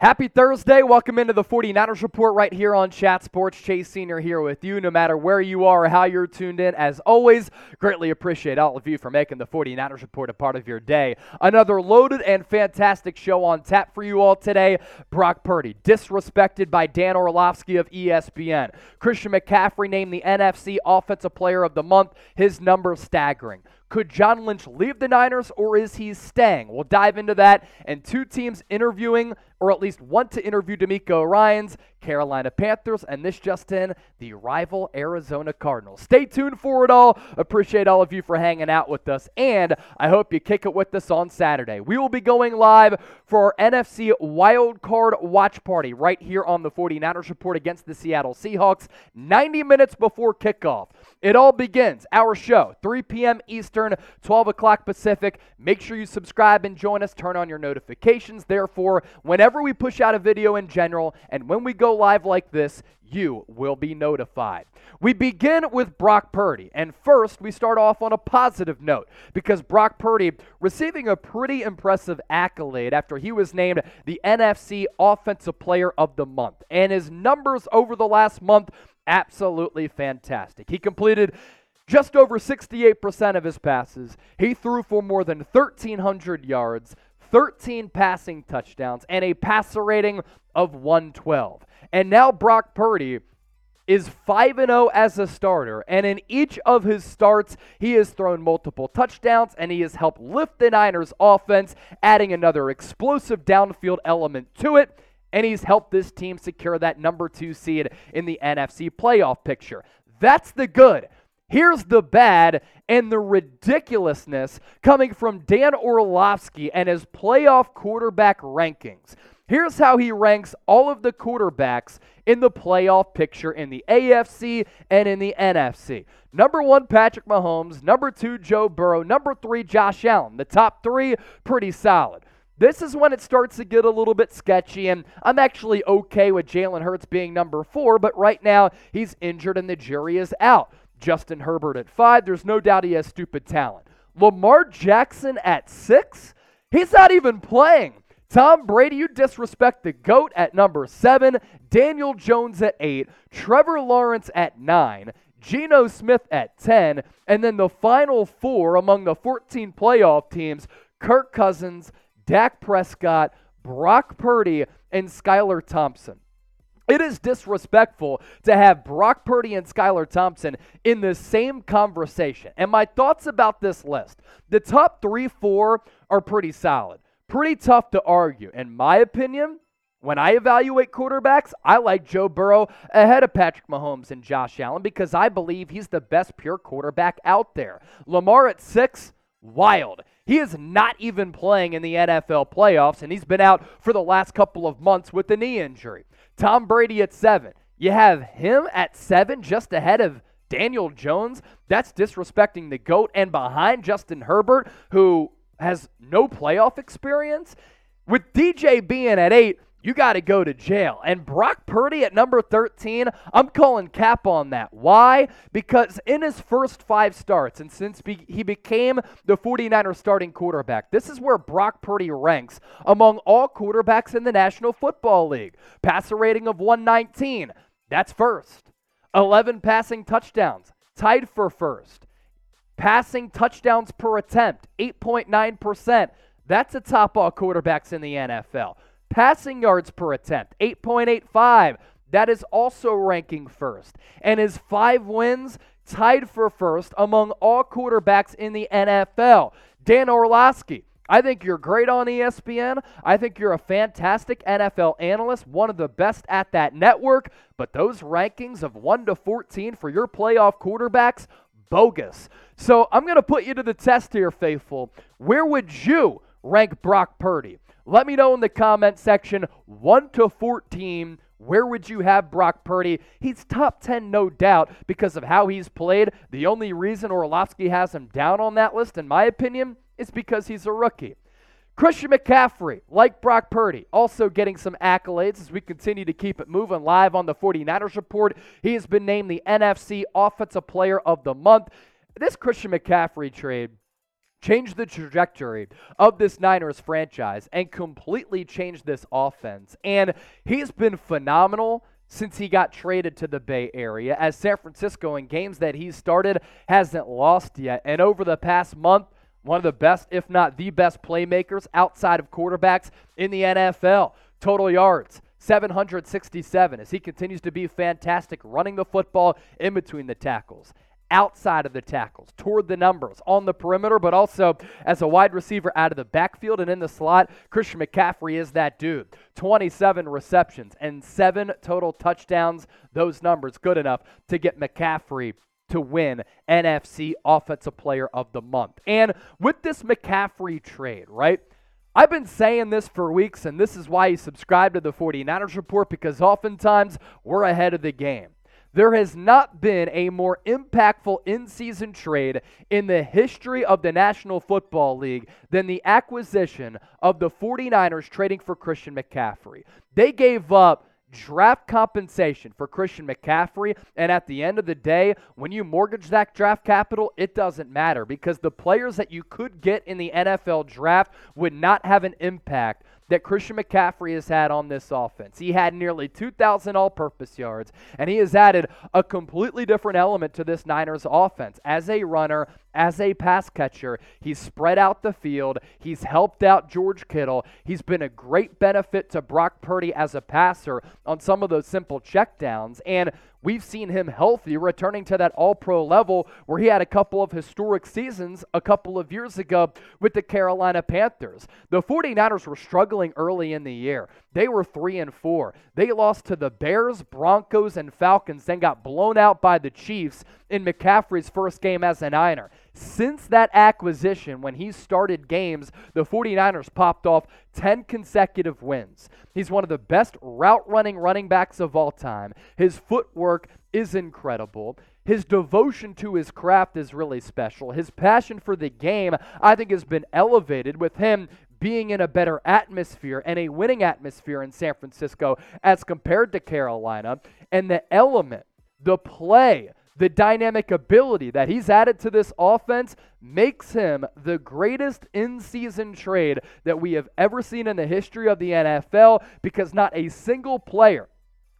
Happy Thursday. Welcome into the 49ers Report right here on Chat Sports. Chase Senior here with you, no matter where you are or how you're tuned in. As always, greatly appreciate all of you for making the 49ers Report a part of your day. Another loaded and fantastic show on tap for you all today. Brock Purdy, disrespected by Dan Orlovsky of ESPN. Christian McCaffrey named the NFC Offensive Player of the Month. His number staggering. Could John Lynch leave the Niners or is he staying? We'll dive into that and two teams interviewing or at least want to interview DeMeco Ryans, Carolina Panthers, and this just in, the rival Arizona Cardinals. Stay tuned for it all. Appreciate all of you for hanging out with us, and I hope you kick it with us on Saturday. We will be going live for our NFC Wild Card Watch Party right here on the 49ers Report against the Seattle Seahawks, 90 minutes before kickoff. It all begins, our show, 3 p.m. Eastern, 12 o'clock Pacific. Make sure you subscribe and join us. Turn on your notifications. Therefore, whenever we push out a video in general and when we go live like this, you will be notified. We begin with Brock Purdy, and first we start off on a positive note because Brock Purdy receiving a pretty impressive accolade after he was named the NFC Offensive Player of the Month. And his numbers over the last month absolutely fantastic. He completed just over 68% of his passes. He threw for more than 1,300 yards, 13 passing touchdowns, and a passer rating of 112. And now Brock Purdy is 5 0 as a starter, and in each of his starts, he has thrown multiple touchdowns and he has helped lift the Niners' offense, adding another explosive downfield element to it and he's helped this team secure that number two seed in the NFC playoff picture. That's the good. Here's the bad and the ridiculousness coming from Dan Orlovsky and his playoff quarterback rankings. Here's how he ranks all of the quarterbacks in the playoff picture in the AFC and in the NFC. Number one, Patrick Mahomes. Number two, Joe Burrow. Number three, Josh Allen. The top three, pretty solid. This is when it starts to get a little bit sketchy, and I'm actually okay with Jalen Hurts being number four, but right now he's injured and the jury is out. Justin Herbert at five, there's no doubt he has stupid talent. Lamar Jackson at six, he's not even playing. Tom Brady, you disrespect the GOAT at number seven, Daniel Jones at eight, Trevor Lawrence at nine, Geno Smith at 10, and then the final four among the 14 playoff teams Kirk Cousins, Dak Prescott, Brock Purdy, and Skylar Thompson. It is disrespectful to have Brock Purdy and Skylar Thompson in the same conversation. And my thoughts about this list the top three, four are pretty solid, pretty tough to argue. In my opinion, when I evaluate quarterbacks, I like Joe Burrow ahead of Patrick Mahomes and Josh Allen because I believe he's the best pure quarterback out there. Lamar at six, wild. He is not even playing in the NFL playoffs, and he's been out for the last couple of months with a knee injury. Tom Brady at seven. You have him at seven, just ahead of Daniel Jones. That's disrespecting the GOAT, and behind Justin Herbert, who has no playoff experience. With DJ being at eight, you got to go to jail. And Brock Purdy at number 13, I'm calling cap on that. Why? Because in his first five starts, and since be- he became the 49ers starting quarterback, this is where Brock Purdy ranks among all quarterbacks in the National Football League. Passer rating of 119, that's first. 11 passing touchdowns, tied for first. Passing touchdowns per attempt, 8.9%. That's a top all quarterbacks in the NFL. Passing yards per attempt, 8.85. That is also ranking first. And his five wins tied for first among all quarterbacks in the NFL. Dan Orlovsky, I think you're great on ESPN. I think you're a fantastic NFL analyst, one of the best at that network. But those rankings of 1 to 14 for your playoff quarterbacks, bogus. So I'm going to put you to the test here, faithful. Where would you rank Brock Purdy? Let me know in the comment section 1 to 14. Where would you have Brock Purdy? He's top 10, no doubt, because of how he's played. The only reason Orlovsky has him down on that list, in my opinion, is because he's a rookie. Christian McCaffrey, like Brock Purdy, also getting some accolades as we continue to keep it moving live on the 49ers report. He has been named the NFC Offensive Player of the Month. This Christian McCaffrey trade changed the trajectory of this Niners franchise and completely changed this offense. And he's been phenomenal since he got traded to the Bay Area, as San Francisco, in games that he's started, hasn't lost yet. And over the past month, one of the best, if not the best, playmakers outside of quarterbacks in the NFL. Total yards, 767, as he continues to be fantastic running the football in between the tackles outside of the tackles, toward the numbers, on the perimeter, but also as a wide receiver out of the backfield and in the slot. Christian McCaffrey is that dude. 27 receptions and seven total touchdowns. Those numbers good enough to get McCaffrey to win NFC Offensive Player of the Month. And with this McCaffrey trade, right? I've been saying this for weeks, and this is why you subscribe to the 49ers Report because oftentimes we're ahead of the game. There has not been a more impactful in season trade in the history of the National Football League than the acquisition of the 49ers trading for Christian McCaffrey. They gave up draft compensation for Christian McCaffrey. And at the end of the day, when you mortgage that draft capital, it doesn't matter because the players that you could get in the NFL draft would not have an impact that Christian McCaffrey has had on this offense. He had nearly 2,000 all purpose yards, and he has added a completely different element to this Niners offense. As a runner, as a pass catcher, he's spread out the field. He's helped out George Kittle. He's been a great benefit to Brock Purdy as a passer on some of those simple checkdowns. And We've seen him healthy, returning to that all pro level where he had a couple of historic seasons a couple of years ago with the Carolina Panthers. The 49ers were struggling early in the year. They were 3 and 4. They lost to the Bears, Broncos, and Falcons, then got blown out by the Chiefs in McCaffrey's first game as a Niner. Since that acquisition, when he started games, the 49ers popped off 10 consecutive wins. He's one of the best route running running backs of all time. His footwork is incredible. His devotion to his craft is really special. His passion for the game, I think, has been elevated with him being in a better atmosphere and a winning atmosphere in San Francisco as compared to Carolina. And the element, the play, the dynamic ability that he's added to this offense makes him the greatest in season trade that we have ever seen in the history of the NFL because not a single player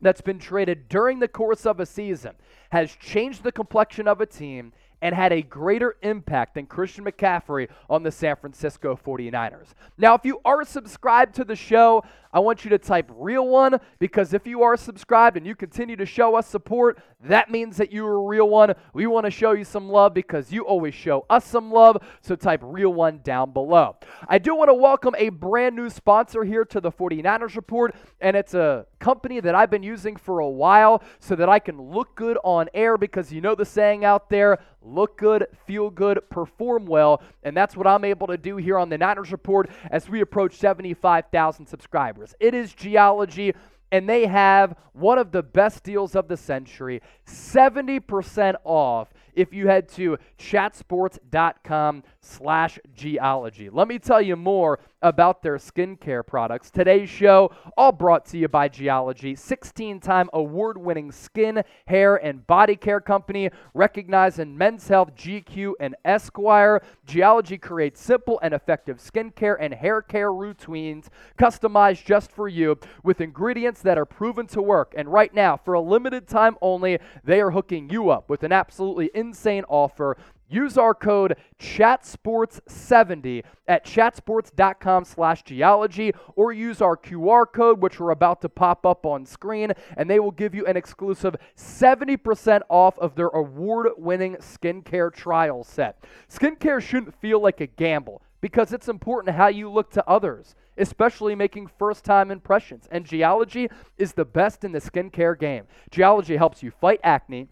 that's been traded during the course of a season has changed the complexion of a team and had a greater impact than Christian McCaffrey on the San Francisco 49ers. Now, if you are subscribed to the show, I want you to type real one because if you are subscribed and you continue to show us support, that means that you are a real one. We want to show you some love because you always show us some love. So type real one down below. I do want to welcome a brand new sponsor here to the 49ers Report, and it's a company that I've been using for a while so that I can look good on air because you know the saying out there look good, feel good, perform well. And that's what I'm able to do here on the Niners Report as we approach 75,000 subscribers. It is Geologie, and they have one of the best deals of the century 70% off if you head to chatsports.com slash geologie. Let me tell you more about their skincare products. Today's show, all brought to you by Geologie, 16 time award winning skin, hair, and body care company recognized in Men's Health, GQ, and Esquire. Geologie creates simple and effective skincare and hair care routines customized just for you with ingredients that are proven to work. And right now, for a limited time only, they are hooking you up with an absolutely insane offer Use our code ChatSports70 at chatsports.com slash geologie or use our QR code, which we're about to pop up on screen, and they will give you an exclusive 70% off of their award winning skincare trial set. Skincare shouldn't feel like a gamble because it's important how you look to others, especially making first time impressions. And Geologie is the best in the skincare game. Geologie helps you fight acne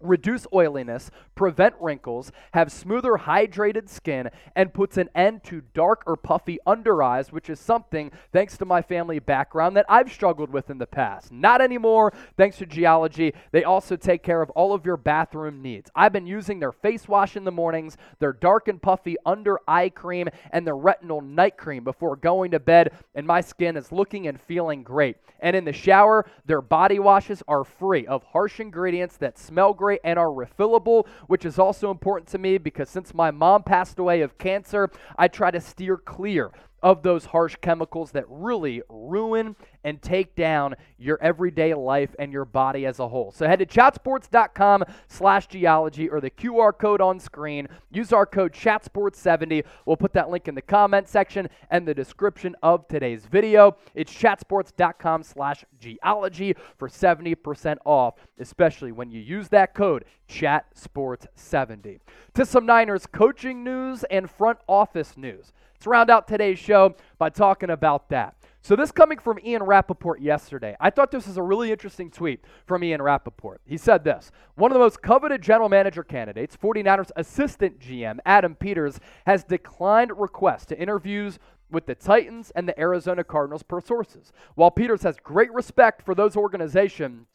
reduce oiliness, prevent wrinkles, have smoother, hydrated skin, and puts an end to dark or puffy under eyes, which is something, thanks to my family background, that I've struggled with in the past. Not anymore, thanks to Geologie. They also take care of all of your bathroom needs. I've been using their face wash in the mornings, their dark and puffy under eye cream, and their retinol night cream before going to bed, and my skin is looking and feeling great. And in the shower, their body washes are free of harsh ingredients that smell great and are refillable, which is also important to me because since my mom passed away of cancer, I try to steer clear of those harsh chemicals that really ruin and take down your everyday life and your body as a whole. So head to chatsports.com slash geologie or the QR code on screen. Use our code chatsports70. We'll put that link in the comment section and the description of today's video. It's chatsports.com slash geologie for 70% off, especially when you use that code chatsports70. To some Niners coaching news and front office news. Let's round out today's show by talking about that. So, this coming from Ian Rapoport yesterday. I thought this was a really interesting tweet from Ian Rapoport. He said this One of the most coveted general manager candidates, 49ers assistant GM Adam Peters, has declined requests to interviews with the Titans and the Arizona Cardinals per sources. While Peters has great respect for those organizations,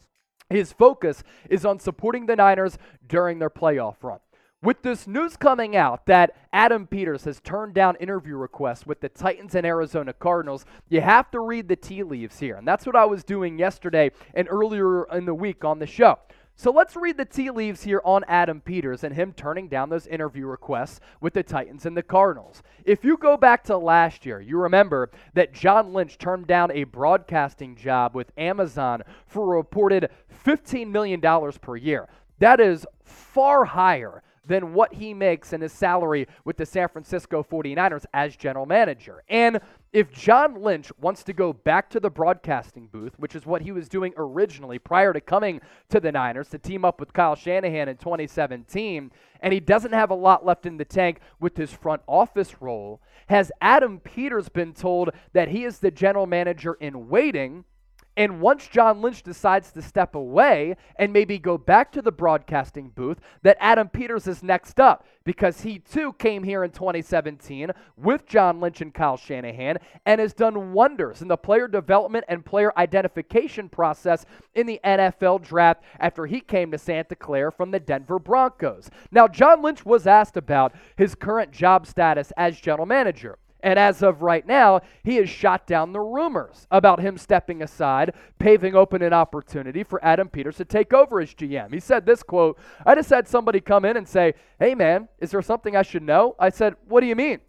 his focus is on supporting the Niners during their playoff run. With this news coming out that Adam Peters has turned down interview requests with the Titans and Arizona Cardinals, you have to read the tea leaves here. And that's what I was doing yesterday and earlier in the week on the show. So let's read the tea leaves here on Adam Peters and him turning down those interview requests with the Titans and the Cardinals. If you go back to last year, you remember that John Lynch turned down a broadcasting job with Amazon for a reported $15 million per year. That is far higher than what he makes in his salary with the San Francisco 49ers as general manager. And if John Lynch wants to go back to the broadcasting booth, which is what he was doing originally prior to coming to the Niners to team up with Kyle Shanahan in 2017, and he doesn't have a lot left in the tank with his front office role, has Adam Peters been told that he is the general manager in waiting? And once John Lynch decides to step away and maybe go back to the broadcasting booth, that Adam Peters is next up because he too came here in 2017 with John Lynch and Kyle Shanahan and has done wonders in the player development and player identification process in the NFL draft after he came to Santa Clara from the Denver Broncos. Now, John Lynch was asked about his current job status as general manager. And as of right now, he has shot down the rumors about him stepping aside, paving open an opportunity for Adam Peters to take over as GM. He said this quote, I just had somebody come in and say, Hey man, is there something I should know? I said, What do you mean?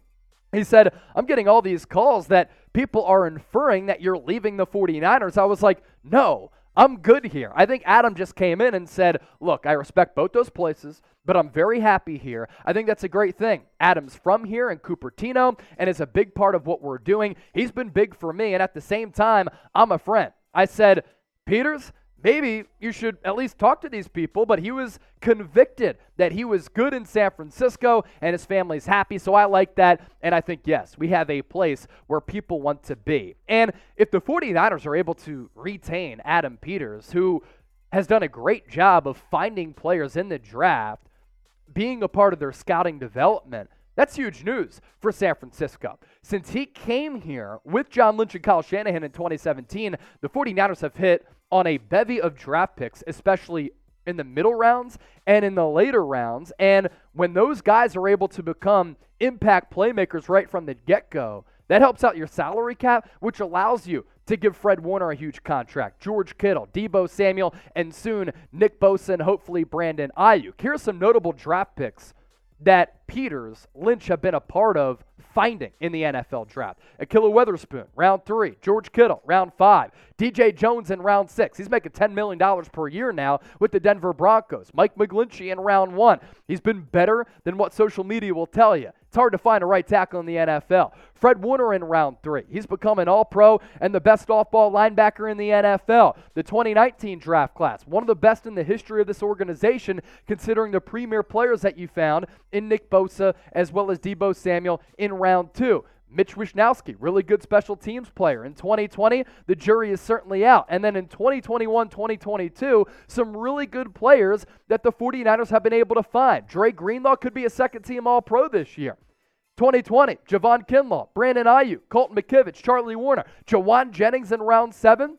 He said, I'm getting all these calls that people are inferring that you're leaving the 49ers. I was like, No, I'm good here. I think Adam just came in and said, Look, I respect both those places but I'm very happy here. I think that's a great thing. Adam's from here in Cupertino and is a big part of what we're doing. He's been big for me, and at the same time, I'm a friend. I said, Peters, maybe you should at least talk to these people. But he was convicted that he was good in San Francisco and his family's happy. So I like that. And I think, yes, we have a place where people want to be. And if the 49ers are able to retain Adam Peters, who has done a great job of finding players in the draft, being a part of their scouting development. That's huge news for San Francisco. Since he came here with John Lynch and Kyle Shanahan in 2017, the 49ers have hit on a bevy of draft picks, especially in the middle rounds and in the later rounds. And when those guys are able to become impact playmakers right from the get go, that helps out your salary cap, which allows you to give Fred Warner a huge contract, George Kittle, Deebo Samuel, and soon Nick Bosa and hopefully Brandon Aiyuk. Here's some notable draft picks that Peters, Lynch have been a part of finding in the NFL draft. Ahkello Witherspoon, round three. George Kittle, round five. DJ Jones in round six. He's making $10 million per year now with the Denver Broncos. Mike McGlinchey in round one. He's been better than what social media will tell you. It's hard to find a right tackle in the NFL. Fred Warner in round three. He's become an all pro and the best off ball linebacker in the NFL. The 2019 draft class, one of the best in the history of this organization, considering the premier players that you found in Nick Bosa as well as Deebo Samuel in round two. Mitch Wishnowsky, really good special teams player. In 2020, the jury is certainly out. And then in 2021, 2022, some really good players that the 49ers have been able to find. Dre Greenlaw could be a second team All Pro this year. 2020, Javon Kinlaw, Brandon Aiyuk, Colton McKivitz, Charlie Woerner, Jauan Jennings in round seven.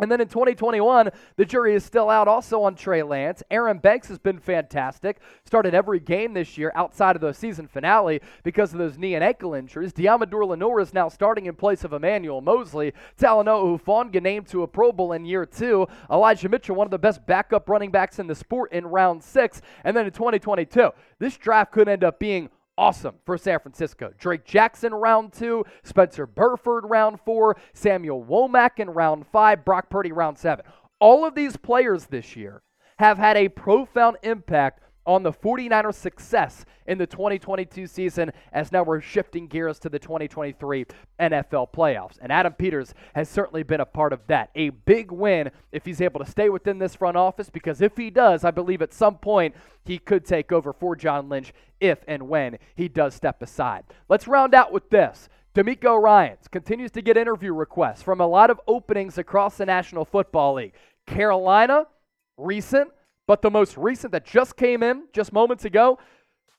And then in 2021, the jury is still out also on Trey Lance. Aaron Banks has been fantastic. Started every game this year outside of the season finale because of those knee and ankle injuries. Deommodo Lenoir is now starting in place of Emmanuel Moseley. Talanoa Hufanga named to a Pro Bowl in year two. Elijah Mitchell, one of the best backup running backs in the sport in round six. And then in 2022, this draft could end up being awesome for San Francisco. Drake Jackson round two, Spencer Burford round four, Samuel Womack in round five, Brock Purdy round seven. All of these players this year have had a profound impact on the 49ers' success in the 2022 season as now we're shifting gears to the 2023 NFL playoffs. And Adam Peters has certainly been a part of that. A big win if he's able to stay within this front office because if he does, I believe at some point he could take over for John Lynch if and when he does step aside. Let's round out with this. DeMeco Ryans continues to get interview requests from a lot of openings across the National Football League. Carolina, recent. But the most recent that just came in just moments ago,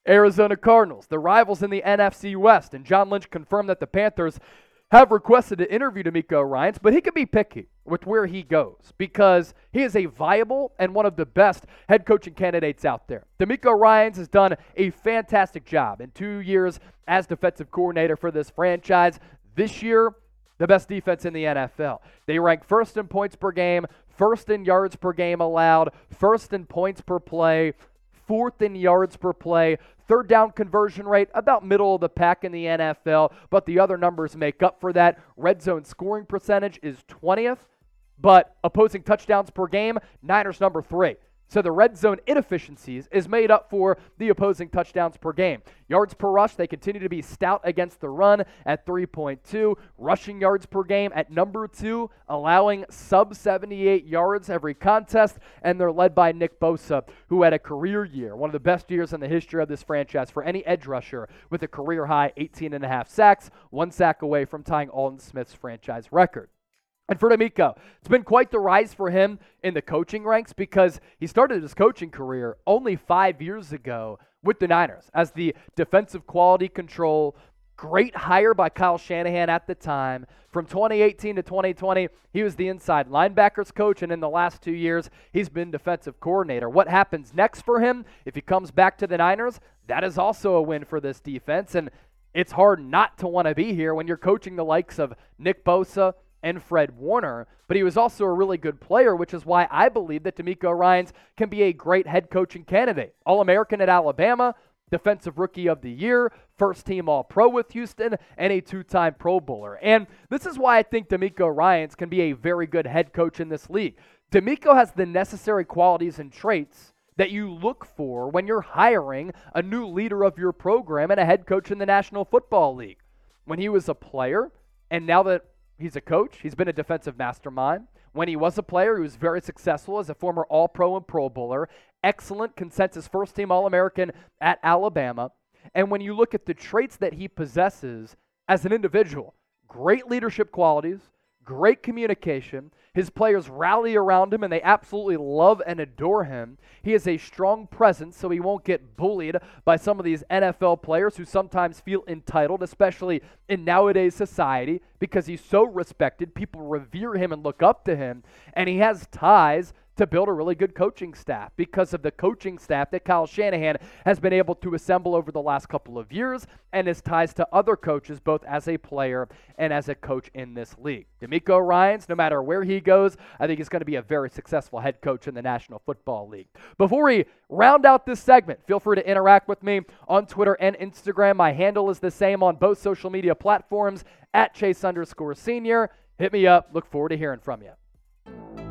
Arizona Cardinals, the rivals in the NFC West. And John Lynch confirmed that the Panthers have requested to interview DeMeco Ryans, but he could be picky with where he goes because he is a viable and one of the best head coaching candidates out there. DeMeco Ryans has done a fantastic job in two years as defensive coordinator for this franchise. This year, the best defense in the NFL. They rank first in points per game, first in yards per game allowed, first in points per play, fourth in yards per play, third down conversion rate, about middle of the pack in the NFL, but the other numbers make up for that. Red zone scoring percentage is 20th, but opposing touchdowns per game, Niners number three. So the red zone inefficiencies is made up for the opposing touchdowns per game. Yards per rush, they continue to be stout against the run at 3.2. Rushing yards per game at number two, allowing sub 78 yards every contest. And they're led by Nick Bosa, who had a career year, one of the best years in the history of this franchise for any edge rusher, with a career high 18 and a half sacks, one sack away from tying Aldon Smith's franchise record. And for DeMeco, it's been quite the rise for him in the coaching ranks because he started his coaching career only five years ago with the Niners as the defensive quality control. Great hire by Kyle Shanahan at the time. From 2018 to 2020, he was the inside linebackers coach, and in the last two years, he's been defensive coordinator. What happens next for him if he comes back to the Niners? That is also a win for this defense, and it's hard not to want to be here when you're coaching the likes of Nick Bosa, and Fred Warner, but he was also a really good player, which is why I believe that DeMeco Ryans can be a great head coaching candidate. All American at Alabama, Defensive Rookie of the Year, first team All Pro with Houston, and a two time Pro Bowler. And this is why I think DeMeco Ryans can be a very good head coach in this league. DeMeco has the necessary qualities and traits that you look for when you're hiring a new leader of your program and a head coach in the National Football League. When he was a player, and now that He's a coach. He's been a defensive mastermind. When he was a player, he was very successful as a former All Pro and Pro Bowler. Excellent consensus first team All American at Alabama. And when you look at the traits that he possesses as an individual, great leadership qualities, great communication. His players rally around him and they absolutely love and adore him. He has a strong presence, so he won't get bullied by some of these NFL players who sometimes feel entitled, especially in nowadays society, because he's so respected. People revere him and look up to him. And he has ties to build a really good coaching staff because of the coaching staff that Kyle Shanahan has been able to assemble over the last couple of years and his ties to other coaches, both as a player and as a coach in this league. DeMeco Ryans, no matter where he goes, I think he's going to be a very successful head coach in the National Football League. Before we round out this segment, feel free to interact with me on Twitter and Instagram. My handle is the same on both social media platforms at Chase underscore senior. Hit me up. Look forward to hearing from you.